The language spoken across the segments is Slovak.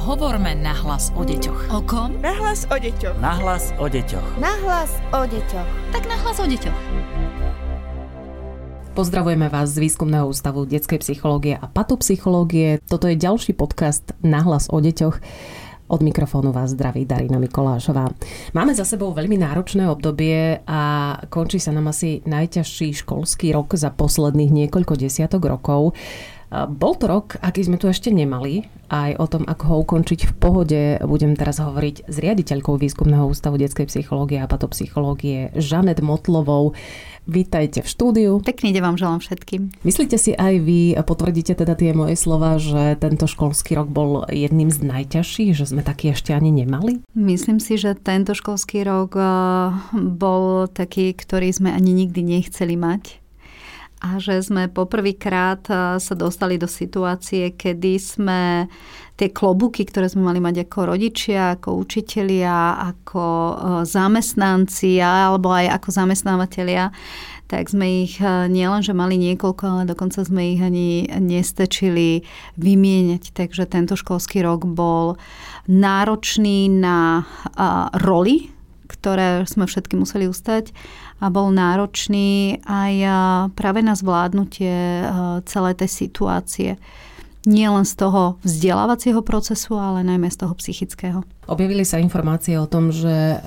Hovorme nahlas o deťoch. O kom? Nahlas o deťoch. Nahlas o deťoch. Nahlas o deťoch. Tak nahlas o deťoch. Pozdravujeme vás z Výskumného ústavu detskej psychológie a patopsychológie. Toto je ďalší podcast Nahlas o deťoch. Od mikrofónu vás zdraví Darina Mikolášová. Máme za sebou veľmi náročné obdobie a končí sa nám asi najťažší školský rok za posledných niekoľko desiatok rokov. Bol to rok, aký sme tu ešte nemali. Aj o tom, ako ho ukončiť v pohode, budem teraz hovoriť s riaditeľkou Výskumného ústavu detskej psychológie a patopsychológie Žanet Motlovou. Vítajte v štúdiu. Pekný deň vám želám všetkým. Myslíte si aj vy, potvrdíte teda tie moje slova, že tento školský rok bol jedným z najťažších, že sme taký ešte ani nemali? Myslím si, že tento školský rok eh, bol taký, ktorý sme ani nikdy nechceli mať a že sme poprvýkrát eh, sa dostali do situácie, kedy sme tie klobuky, ktoré sme mali mať ako rodičia, ako učitelia, ako eh, zamestnanci alebo aj ako zamestnávateľia, tak sme ich eh, nielenže mali niekoľko, ale dokonca sme ich ani nestečili vymieňať. Takže tento školský rok bol náročný na roli, ktoré sme všetky museli ustať a bol náročný aj práve na zvládnutie celej tej situácie. Nie len z toho vzdelávacieho procesu, ale najmä z toho psychického. Objavili sa informácie o tom, že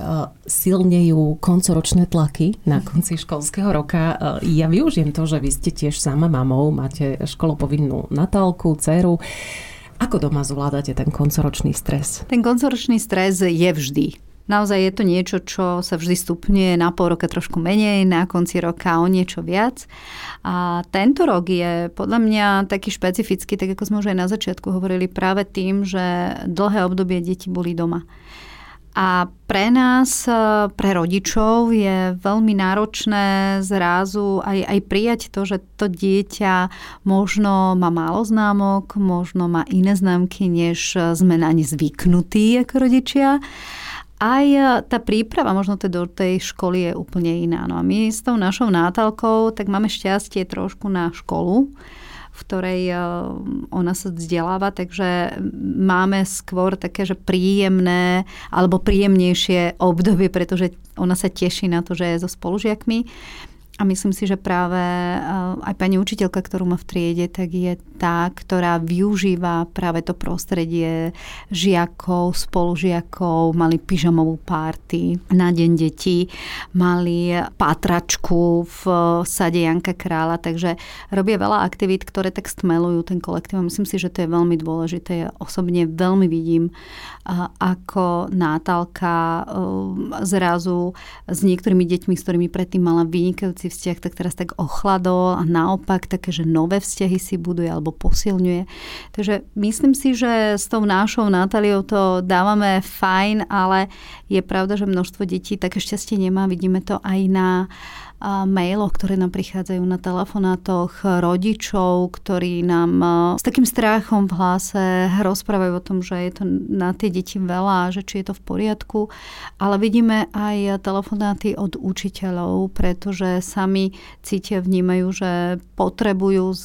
silnejú koncoročné tlaky na konci školského roka. Ja využijem to, že vy ste tiež sama mamou, máte školopovinnú Natálku, dceru. Ako doma zvládate ten koncoročný stres? Ten koncoročný stres je vždy. Naozaj je to niečo, čo sa vždy stupňuje na pol roka trošku menej, na konci roka o niečo viac. A tento rok je podľa mňa taký špecifický, tak ako sme už aj na začiatku hovorili, práve tým, že dlhé obdobie deti boli doma. A pre nás, pre rodičov je veľmi náročné zrazu aj, aj prijať to, že to dieťa možno má málo známok, možno má iné známky, než sme na ne zvyknutí ako rodičia aj e, tá príprava možno do tej školy je úplne iná. No a my s tou našou nátalkou tak máme šťastie trošku na školu, v ktorej e, ona sa vzdeláva, takže máme skôr také, že príjemné alebo príjemnejšie obdobie, pretože ona sa teší na to, že je so spolužiakmi. A myslím si, že práve eh, aj pani učiteľka, ktorú má v triede, tak je tá, ktorá využíva práve to prostredie žiakov, spolužiakov, mali pyžamovú párty na deň detí, mali pátračku v sade Janka Krála, takže robia veľa aktivít, ktoré tak stmelujú ten kolektív. A myslím si, že to je veľmi dôležité. Ja osobne veľmi vidím, eh, ako Nátálka eh, zrazu s niektorými deťmi, s ktorými predtým mala vynikajúci budúci vzťah tak teraz tak ochladol a naopak také, že nové vzťahy si buduje alebo posilňuje. Takže myslím si, že s tou našou Natáliou to dávame fajn, ale je pravda, že množstvo detí také šťastie nemá. Vidíme to aj na mailoch, ktoré nám prichádzajú na telefonátoch rodičov, ktorí nám s takým strachom v hlase rozprávajú o tom, že je to na tie deti veľa, že či je to v poriadku. Ale vidíme aj telefonáty od učiteľov, pretože sami cítia, vnímajú, že potrebujú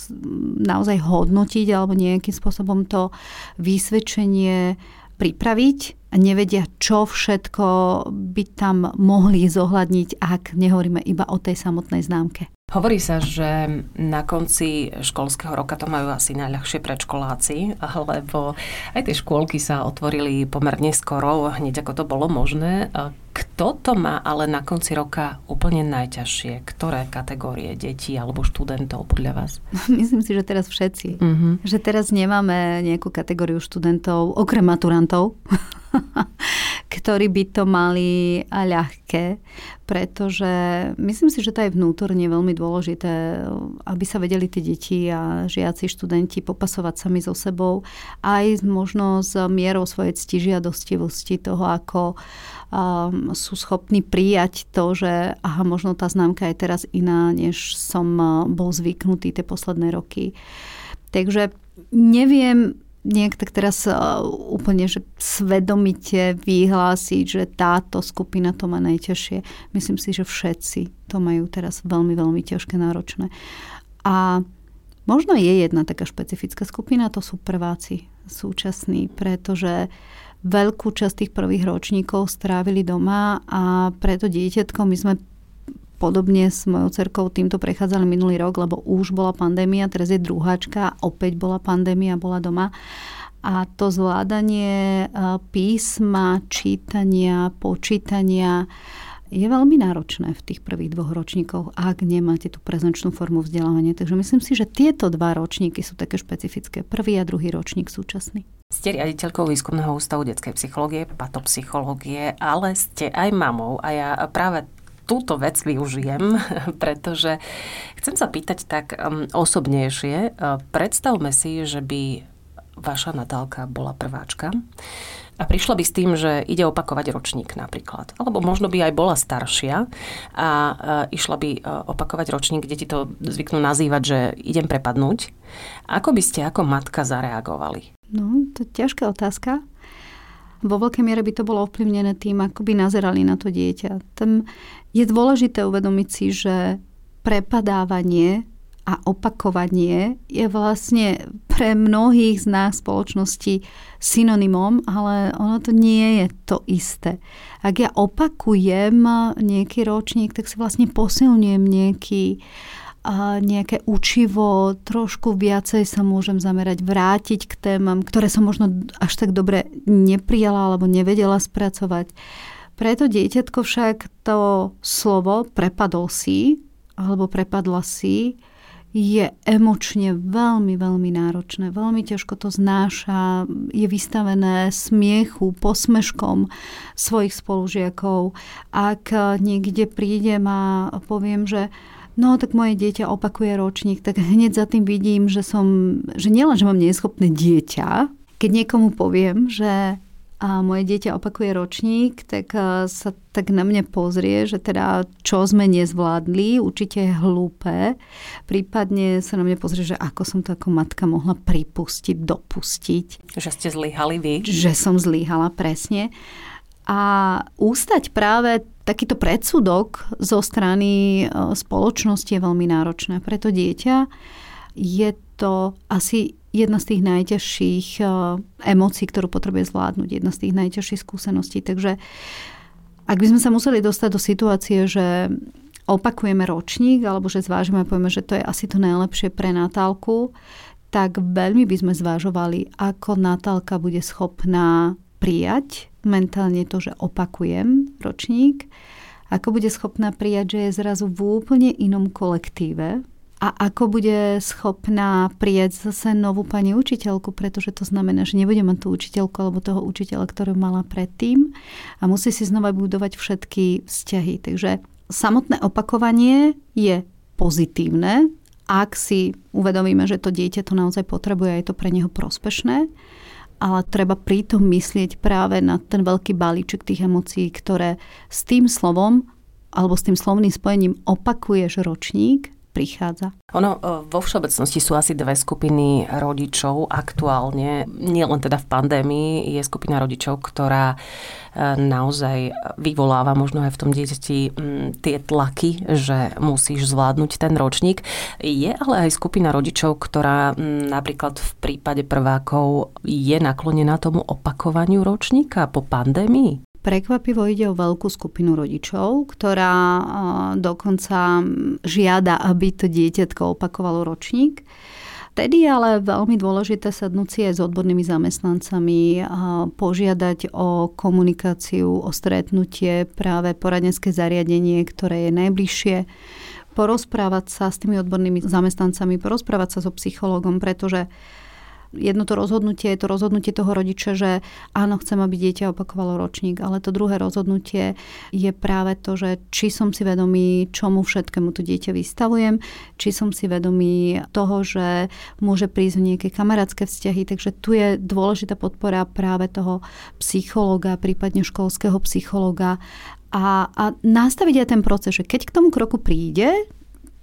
naozaj hodnotiť alebo nejakým spôsobom to vysvedčenie pripraviť nevedia, čo všetko by tam mohli zohľadniť, ak nehovoríme iba o tej samotnej známke. Hovorí sa, že na konci školského roka to majú asi najľahšie predškoláci, lebo aj tie škôlky sa otvorili pomerne skoro, hneď ako to bolo možné. Kto to má ale na konci roka úplne najťažšie? Ktoré kategórie detí alebo študentov podľa vás? Myslím si, že teraz všetci. Uh-huh. Že teraz nemáme nejakú kategóriu študentov, okrem maturantov, ktorí by to mali ľahké, pretože myslím si, že to je vnútorne veľmi dôležité, aby sa vedeli tie deti a žiaci študenti popasovať sami so sebou, aj možno s mierou svojej ctižiadostivosti toho, ako um, sú schopní prijať to, že aha, možno tá známka je teraz iná, než som uh, bol zvyknutý tie posledné roky. Takže neviem nejak tak teraz uh, úplne, že svedomite vyhlásiť, že táto skupina to má najťažšie. Myslím si, že všetci to majú teraz veľmi, veľmi ťažké, náročné. A Možno je jedna taká špecifická skupina, to sú prváci súčasní, pretože veľkú časť tých prvých ročníkov strávili doma a preto dieťatko my sme podobne s mojou cerkou týmto prechádzali minulý rok, lebo už bola pandémia, teraz je druháčka, opäť bola pandémia, bola doma. A to zvládanie e, písma, čítania, počítania je veľmi náročné v tých prvých dvoch ročníkoch, ak nemáte tú prezenčnú formu vzdelávania. Takže myslím si, že tieto dva ročníky sú také špecifické. Prvý a druhý ročník súčasný. Ste riaditeľkou výskumného ústavu detskej psychológie, patopsychológie, ale ste aj mamou a ja práve túto vec využijem, pretože chcem sa pýtať tak um, osobnejšie. Uh, predstavme si, že by vaša Natálka bola prváčka a prišla by s tým, že ide opakovať ročník napríklad. Alebo možno by aj bola staršia a išla by uh, opakovať ročník, deti to zvyknú nazývať, že idem prepadnúť. Ako by ste ako matka zareagovali? No, to je ťažká otázka vo veľkej miere by to bolo ovplyvnené tým, ako by nazerali na to dieťa. Tam je dôležité uvedomiť si, že prepadávanie a opakovanie je vlastne pre mnohých z nás spoločnosti synonymom, ale ono to nie je to isté. Ak ja opakujem nejaký ročník, tak si vlastne posilňujem nejaký uh, nejaké učivo, trošku viacej sa môžem zamerať, vrátiť k témam, ktoré som možno až tak dobre neprijala alebo nevedela spracovať. Preto dieťatko však to slovo prepadol si, alebo prepadla si, je emočne veľmi, veľmi náročné. Veľmi ťažko to znáša, je vystavené smiechu, posmeškom svojich spolužiakov. Ak niekde prídem a poviem, že no tak moje dieťa opakuje ročník, tak hneď za tým vidím, že som, že nielen, že mám neschopné dieťa, keď niekomu poviem, že a moje dieťa opakuje ročník, tak sa tak na mne pozrie, že teda čo sme nezvládli, určite je hlúpe. Prípadne sa na mne pozrie, že ako som to ako matka mohla pripustiť, dopustiť. Že ste zlyhali vy? Že som zlyhala, presne. A ústať práve takýto predsudok zo strany e, spoločnosti je veľmi náročné. Preto dieťa je to asi jedna z tých najťažších e, emócií, ktorú potrebuje zvládnuť, jedna z tých najťažších skúseností. Takže ak by sme sa museli dostať do situácie, že opakujeme ročník, alebo že zvážime a povieme, že to je asi to najlepšie pre Natálku, tak veľmi by sme zvážovali, ako Natálka bude schopná prijať mentálne to, že opakujem ročník, ako bude schopná prijať, že je zrazu v úplne inom kolektíve a ako bude schopná prijať zase novú pani učiteľku, pretože to znamená, že nebude mať tú učiteľku alebo toho učiteľa, ktorú mala predtým a musí si znova budovať všetky vzťahy. Takže samotné opakovanie je pozitívne, ak si uvedomíme, že to dieťa to naozaj potrebuje a je to pre neho prospešné ale treba pritom myslieť práve na ten veľký balíček tých emócií, ktoré s tým slovom alebo s tým slovným spojením opakuješ ročník, prichádza? Ono e, vo všeobecnosti sú asi dve skupiny rodičov aktuálne. Nie len teda v pandémii je skupina rodičov, ktorá e, naozaj vyvoláva možno aj v tom dieťati tie tlaky, že musíš zvládnuť ten ročník. Je ale aj skupina rodičov, ktorá napríklad v prípade prvákov je naklonená tomu opakovaniu ročníka po pandémii? Prekvapivo ide o veľkú skupinu rodičov, ktorá dokonca žiada, aby to dieťatko opakovalo ročník. Vtedy ale veľmi dôležité sadnúť si aj s odbornými zamestnancami, a požiadať o komunikáciu, o stretnutie, práve poradenské zariadenie, ktoré je najbližšie, porozprávať sa s tými odbornými zamestnancami, porozprávať sa so psychológom, pretože jedno to rozhodnutie je to rozhodnutie toho rodiča, že áno, chcem, aby dieťa opakovalo ročník, ale to druhé rozhodnutie je práve to, že či som si vedomý, čomu všetkému to dieťa vystavujem, či som si vedomý toho, že môže prísť nejaké kamarátske vzťahy, takže tu je dôležitá podpora práve toho psychológa, prípadne školského psychológa a, a nastaviť aj ten proces, že keď k tomu kroku príde,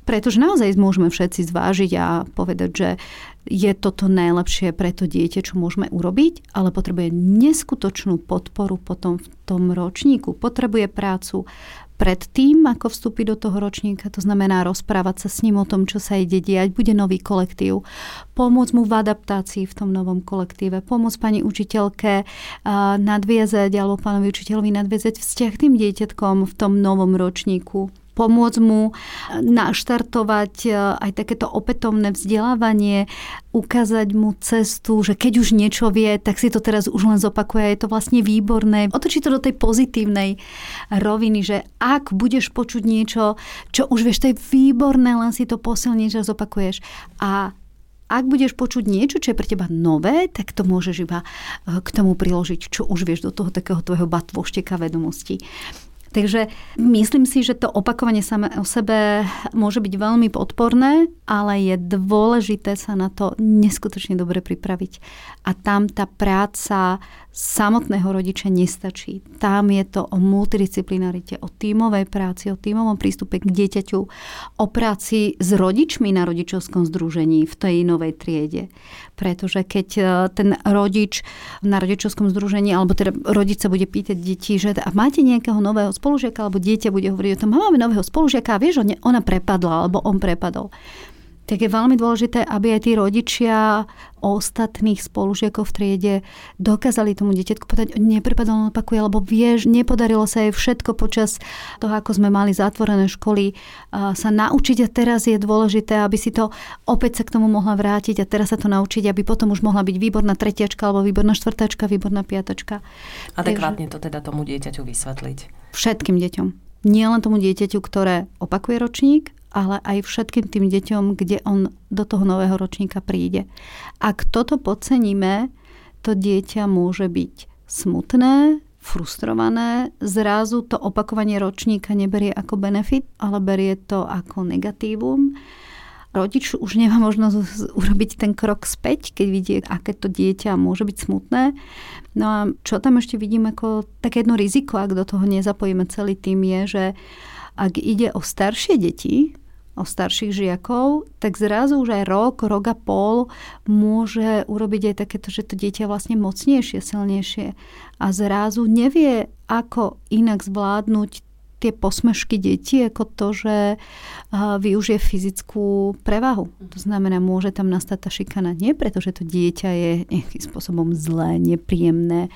pretože naozaj môžeme všetci zvážiť a povedať, že je toto najlepšie pre to dieťa, čo môžeme urobiť, ale potrebuje neskutočnú podporu potom v tom ročníku. Potrebuje prácu predtým, ako vstúpi do toho ročníka, to znamená rozprávať sa s ním o tom, čo sa ide diať, bude nový kolektív, pomôcť mu v adaptácii v tom novom kolektíve, pomôcť pani učiteľke nadviezať alebo pánovi učiteľovi nadviezať vzťah tým dieťatkom v tom novom ročníku pomôcť mu naštartovať e, aj takéto opätovné vzdelávanie, ukázať mu cestu, že keď už niečo vie, tak si to teraz už len zopakuje. Je to vlastne výborné. Otočí to do tej pozitívnej roviny, že ak budeš počuť niečo, čo už vieš, to je výborné, len si to posilníš a zopakuješ. A ak budeš počuť niečo, čo je pre teba nové, tak to môžeš iba e, k tomu priložiť, čo už vieš do toho takého tvojho batvošteka vedomostí. Takže myslím si, že to opakovanie samé o sebe môže byť veľmi podporné, ale je dôležité sa na to neskutočne dobre pripraviť. A tam tá práca samotného rodiča nestačí. Tam je to o multidisciplinarite, o tímovej práci, o tímovom prístupe k dieťaťu, o práci s rodičmi na rodičovskom združení v tej novej triede. Pretože keď e, ten rodič na rodičovskom združení, alebo teda rodič sa bude pýtať deti, že a máte nejakého nového spolužiaka, alebo dieťa bude hovoriť o tom, máme nového spolužiaka a vieš, ona prepadla, alebo on prepadol tak je veľmi dôležité, aby aj tí rodičia ostatných spolužiakov v triede dokázali tomu dieťatku povedať, neprepadol, opakuje, lebo vieš, nepodarilo sa jej všetko počas toho, ako sme mali zatvorené školy, sa naučiť a teraz je dôležité, aby si to opäť sa k tomu mohla vrátiť a teraz sa to naučiť, aby potom už mohla byť výborná tretiačka alebo výborná štvrtačka, výborná piatačka. Adekvátne to teda tomu dieťaťu vysvetliť. Všetkým deťom. Nie len tomu dieťaťu, ktoré opakuje ročník, ale aj všetkým tým deťom, kde on do toho nového ročníka príde. Ak toto podceníme, to dieťa môže byť smutné, frustrované, zrazu to opakovanie ročníka neberie ako benefit, ale berie to ako negatívum. Rodič už nemá možnosť urobiť ten krok späť, keď vidie, aké to dieťa môže byť smutné. No a čo tam ešte vidím ako také jedno riziko, ak do toho nezapojíme celý tým, je, že ak ide o staršie deti, starších žiakov, tak zrazu už aj rok, rok a pol môže urobiť aj takéto, že to dieťa vlastne mocnejšie, silnejšie a zrazu nevie, ako inak zvládnuť tie posmešky detí, ako to, že využije fyzickú prevahu. To znamená, môže tam nastať tá šikana nie preto, že to dieťa je nejakým spôsobom zlé, nepríjemné,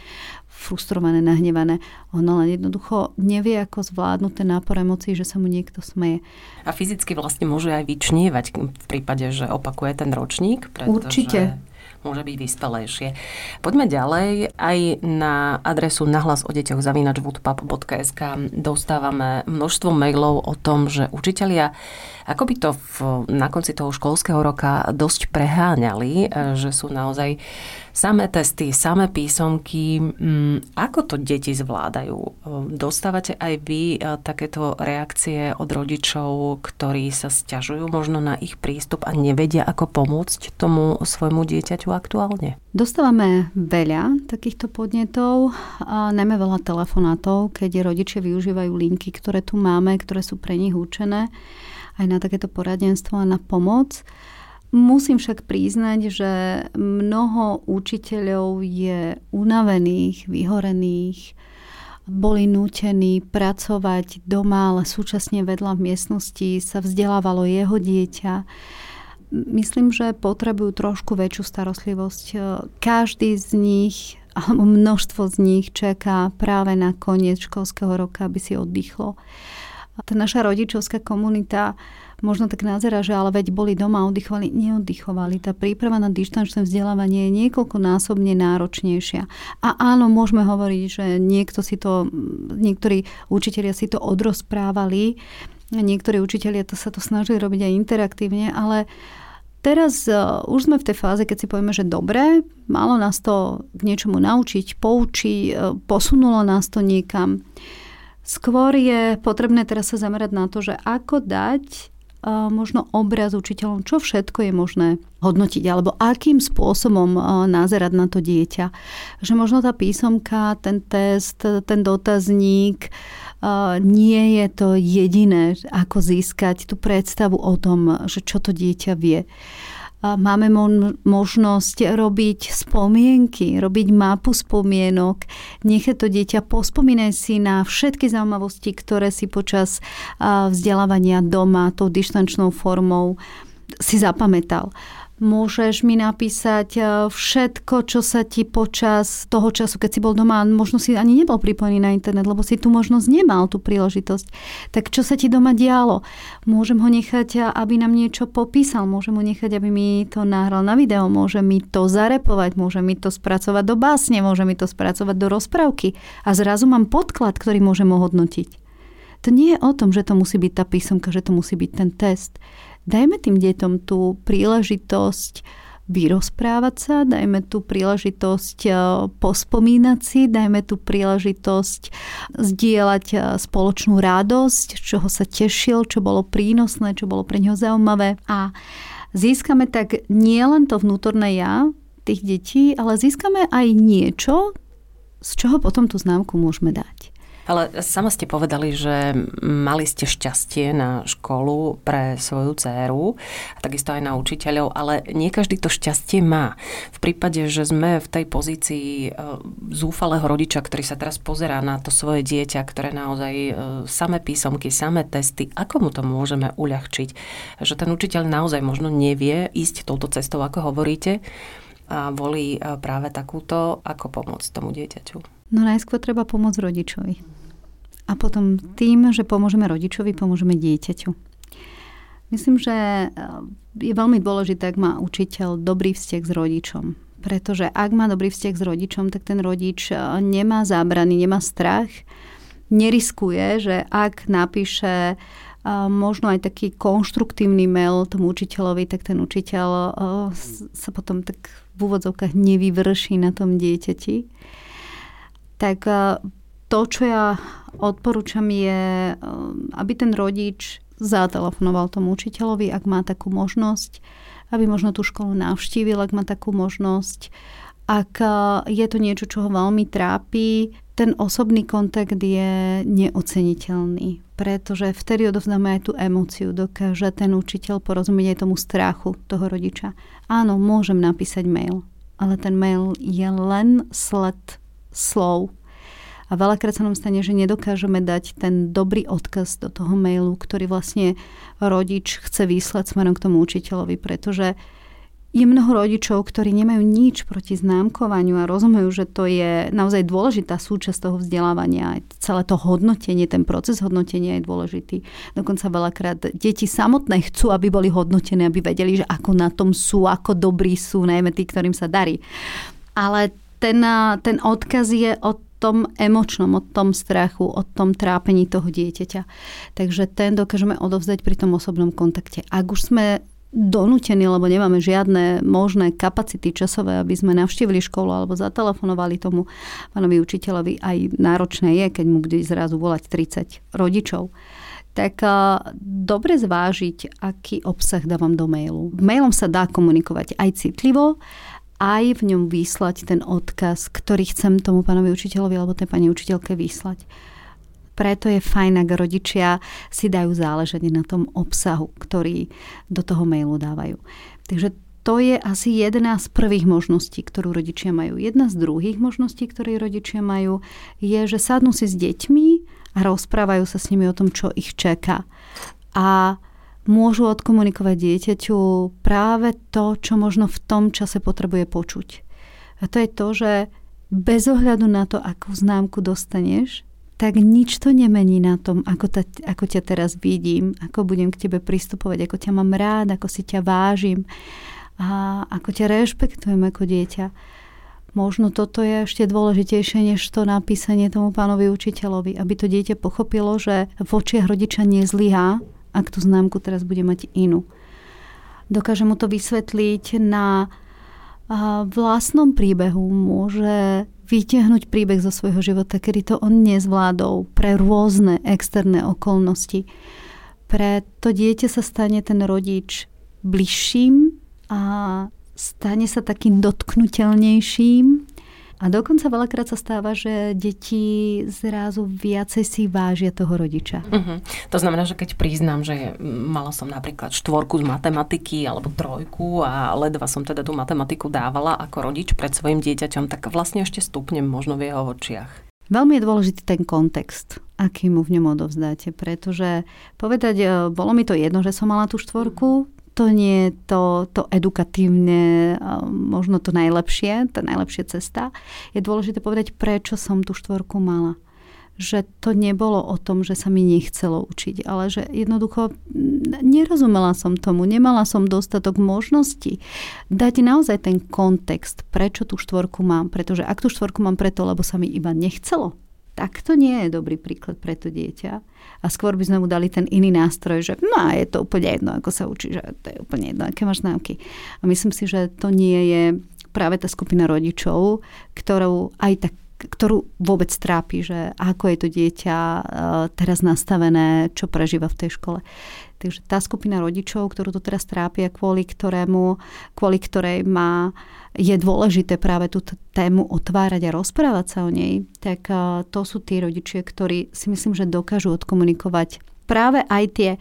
frustrované, nahnevané. Ono len jednoducho nevie, ako zvládnuť ten nápor emócií, že sa mu niekto smeje. A fyzicky vlastne môže aj vyčnievať v prípade, že opakuje ten ročník? Pretože... Určite môže byť vyspelejšie. Poďme ďalej. Aj na adresu nahlas o deťoch zavinačwoodpub.sk dostávame množstvo mailov o tom, že učitelia ako by to v, na konci toho školského roka dosť preháňali, e, že sú naozaj samé testy, samé písomky. Mm, ako to deti zvládajú? E, dostávate aj vy e, takéto reakcie od rodičov, ktorí sa stiažujú možno na ich prístup a nevedia, ako pomôcť tomu svojmu dieťaťu aktuálne? Dostávame veľa takýchto podnetov, a najmä veľa telefonátov, keď rodičia využívajú linky, ktoré tu máme, ktoré sú pre nich určené aj na takéto poradenstvo a na pomoc. Musím však priznať, že mnoho učiteľov je unavených, vyhorených, boli nútení pracovať doma, ale súčasne vedľa v miestnosti sa vzdelávalo jeho dieťa. Myslím, že potrebujú trošku väčšiu starostlivosť. Každý z nich alebo množstvo z nich čaká práve na koniec školského roka, aby si oddychlo tá naša rodičovská komunita možno tak nazera, že ale veď boli doma, oddychovali, neoddychovali. Tá príprava na dištančné vzdelávanie je niekoľkonásobne náročnejšia. A áno, môžeme hovoriť, že niekto si to, niektorí učitelia si to odrozprávali, niektorí učitelia to sa to snažili robiť aj interaktívne, ale Teraz uh, už sme v tej fáze, keď si povieme, že dobre, malo nás to k niečomu naučiť, poučiť, uh, posunulo nás to niekam. Skôr je potrebné teraz sa zamerať na to, že ako dať možno obraz učiteľom, čo všetko je možné hodnotiť, alebo akým spôsobom názerať na to dieťa. Že možno tá písomka, ten test, ten dotazník, nie je to jediné, ako získať tú predstavu o tom, že čo to dieťa vie. Máme možnosť robiť spomienky, robiť mapu spomienok, nechať to dieťa pospomínať si na všetky zaujímavosti, ktoré si počas vzdelávania doma tou dištančnou formou si zapamätal môžeš mi napísať e, všetko, čo sa ti počas toho času, keď si bol doma, možno si ani nebol pripojený na internet, lebo si tu možnosť nemal, tú príležitosť. Tak čo sa ti doma dialo? Môžem ho nechať, e, aby nám niečo popísal, môžem ho nechať, aby mi to nahral na video, môže mi to zarepovať, môže mi to spracovať do básne, môže mi to spracovať do rozprávky. A zrazu mám podklad, ktorý môžem ohodnotiť. To nie je o tom, že to musí byť tá písomka, že to musí byť ten test Dajme tým deťom tú príležitosť vyrozprávať sa, dajme tú príležitosť e, pospomínať si, dajme tú príležitosť zdieľať e, spoločnú radosť, čoho sa tešil, čo bolo prínosné, čo bolo pre neho zaujímavé. A získame tak nielen to vnútorné ja tých detí, ale získame aj niečo, z čoho potom tú známku môžeme dať. Ale sama ste povedali, že mali ste šťastie na školu pre svoju dceru a takisto aj na učiteľov, ale nie každý to šťastie má. V prípade, že sme v tej pozícii e, zúfalého rodiča, ktorý sa teraz pozerá na to svoje dieťa, ktoré naozaj e, samé písomky, samé testy, ako mu to môžeme uľahčiť? Že ten učiteľ naozaj možno nevie ísť touto cestou, ako hovoríte, a volí e, práve takúto, ako pomôcť tomu dieťaťu. No najskôr treba pomôcť rodičovi a potom tým, že pomôžeme rodičovi, pomôžeme dieťaťu. Myslím, že eh, je veľmi dôležité, ak má učiteľ dobrý vzťah s rodičom. Pretože ak má dobrý vzťah s rodičom, tak ten rodič eh, nemá zábrany, nemá strach, neriskuje, že ak napíše eh, možno aj taký konštruktívny mail tomu učiteľovi, tak ten učiteľ sa potom tak v úvodzovkách nevyvrší na tom dieťati. Tak to, čo ja odporúčam je, um, aby ten rodič zatelefonoval tomu učiteľovi, ak má takú možnosť, aby možno tú školu navštívil, ak má takú možnosť. Ak uh, je to niečo, čo ho veľmi trápi, ten osobný kontakt je neoceniteľný, pretože vtedy odovzdáme aj tú emóciu, dokáže ten učiteľ porozumieť aj tomu strachu toho rodiča. Áno, môžem napísať mail, ale ten mail je len sled slov, a veľakrát sa nám stane, že nedokážeme dať ten dobrý odkaz do toho mailu, ktorý vlastne rodič chce vyslať smerom k tomu učiteľovi, pretože je mnoho rodičov, ktorí nemajú nič proti známkovaniu a rozumejú, že to je naozaj dôležitá súčasť toho vzdelávania. Celé to hodnotenie, ten proces hodnotenia je dôležitý. Dokonca veľakrát deti samotné chcú, aby boli hodnotené, aby vedeli, že ako na tom sú, ako dobrí sú, najmä tí, ktorým sa darí. Ale ten, ten odkaz je od tom emočnom, o tom strachu, o tom trápení toho dieťaťa. Takže ten dokážeme odovzdať pri tom osobnom kontakte. Ak už sme donútení, lebo nemáme žiadne možné kapacity časové, aby sme navštívili školu alebo zatelefonovali tomu pánovi učiteľovi, aj náročné je, keď mu bude zrazu volať 30 rodičov tak dobre zvážiť, aký obsah dávam do mailu. Mailom sa dá komunikovať aj citlivo, aj v ňom vyslať ten odkaz, ktorý chcem tomu pánovi učiteľovi alebo tej pani učiteľke vyslať. Preto je fajn, ak rodičia si dajú záležať na tom obsahu, ktorý do toho mailu dávajú. Takže to je asi jedna z prvých možností, ktorú rodičia majú. Jedna z druhých možností, ktoré rodičia majú, je, že sadnú si s deťmi a rozprávajú sa s nimi o tom, čo ich čaká. A môžu odkomunikovať dieťaťu práve to, čo možno v tom čase potrebuje počuť. A to je to, že bez ohľadu na to, akú známku dostaneš, tak nič to nemení na tom, ako, ta, ako ťa teraz vidím, ako budem k tebe pristupovať, ako ťa mám rád, ako si ťa vážim a ako ťa rešpektujem ako dieťa. Možno toto je ešte dôležitejšie než to napísanie tomu pánovi učiteľovi, aby to dieťa pochopilo, že v očiach rodiča nezlyhá, ak tú známku teraz bude mať inú. Dokáže mu to vysvetliť na vlastnom príbehu. Môže vytiahnuť príbeh zo svojho života, kedy to on nezvládol pre rôzne externé okolnosti. Pre to dieťa sa stane ten rodič bližším a stane sa takým dotknutelnejším A dokonca veľakrát sa stáva, že deti zrazu viacej si vážia toho rodiča. Uh-huh. To znamená, že keď priznám, že mala som napríklad štvorku z matematiky alebo trojku a ledva som teda tú matematiku dávala ako rodič pred svojim dieťaťom, tak vlastne ešte stupnem možno v jeho očiach. Veľmi je dôležitý ten kontext, aký mu v ňom odovzdáte, pretože povedať, e, bolo mi to jedno, že som mala tú štvorku, to nie je to, to edukatívne, možno to najlepšie, tá najlepšia cesta. Je dôležité povedať, prečo som tú štvorku mala že to nebolo o tom, že sa mi nechcelo učiť, ale že jednoducho nerozumela som tomu, nemala som dostatok možností dať naozaj ten kontext, prečo tú štvorku mám. Pretože ak tú štvorku mám preto, lebo sa mi iba nechcelo, tak to nie je dobrý príklad pre to dieťa. A skôr by sme mu dali ten iný nástroj, že no je to úplne jedno, ako sa učí, že to je úplne jedno, aké máš náuky. A myslím si, že to nie je práve tá skupina rodičov, ktorou aj tak ktorú vôbec trápi, že ako je to dieťa e, teraz nastavené, čo prežíva v tej škole. Takže tá skupina rodičov, ktorú to teraz trápi a kvôli ktorému, kvôli ktorej má, je dôležité práve túto tému otvárať a rozprávať sa o nej, tak e, to sú tí rodičia, ktorí si myslím, že dokážu odkomunikovať práve aj tie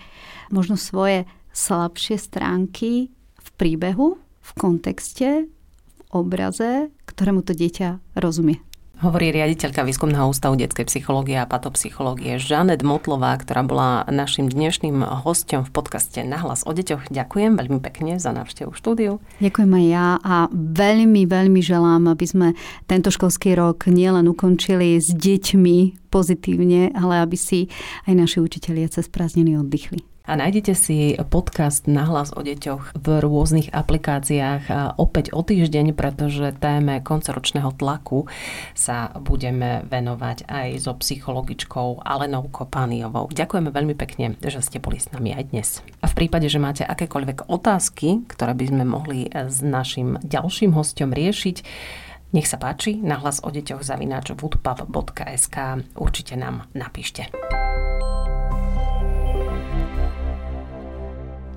možno svoje slabšie stránky v príbehu, v kontexte, v obraze, ktorému to dieťa rozumie. Hovorí riaditeľka Výskumného ústavu detskej psychológie a patopsychológie Žanet Motlová, ktorá bola našim dnešným hostom v podcaste Nahlas o deťoch. Ďakujem veľmi pekne za návštevu štúdiu. Ďakujem aj ja a veľmi, veľmi želám, aby sme tento školský rok nielen ukončili s deťmi pozitívne, ale aby si aj naši učitelia cez prázdniny oddychli a nájdete si podcast Nahlas o deťoch v rôznych aplikáciách opäť o týždeň, pretože téme koncoročného tlaku sa budeme venovať aj so psychologičkou Alenou Kopániovou. Ďakujeme veľmi pekne, že ste boli s nami aj dnes. A v prípade, že máte akékoľvek otázky, ktoré by sme mohli s našim ďalším hostom riešiť, nech sa páči, nahlas o deťoch zavináč woodpub.sk určite nám napíšte.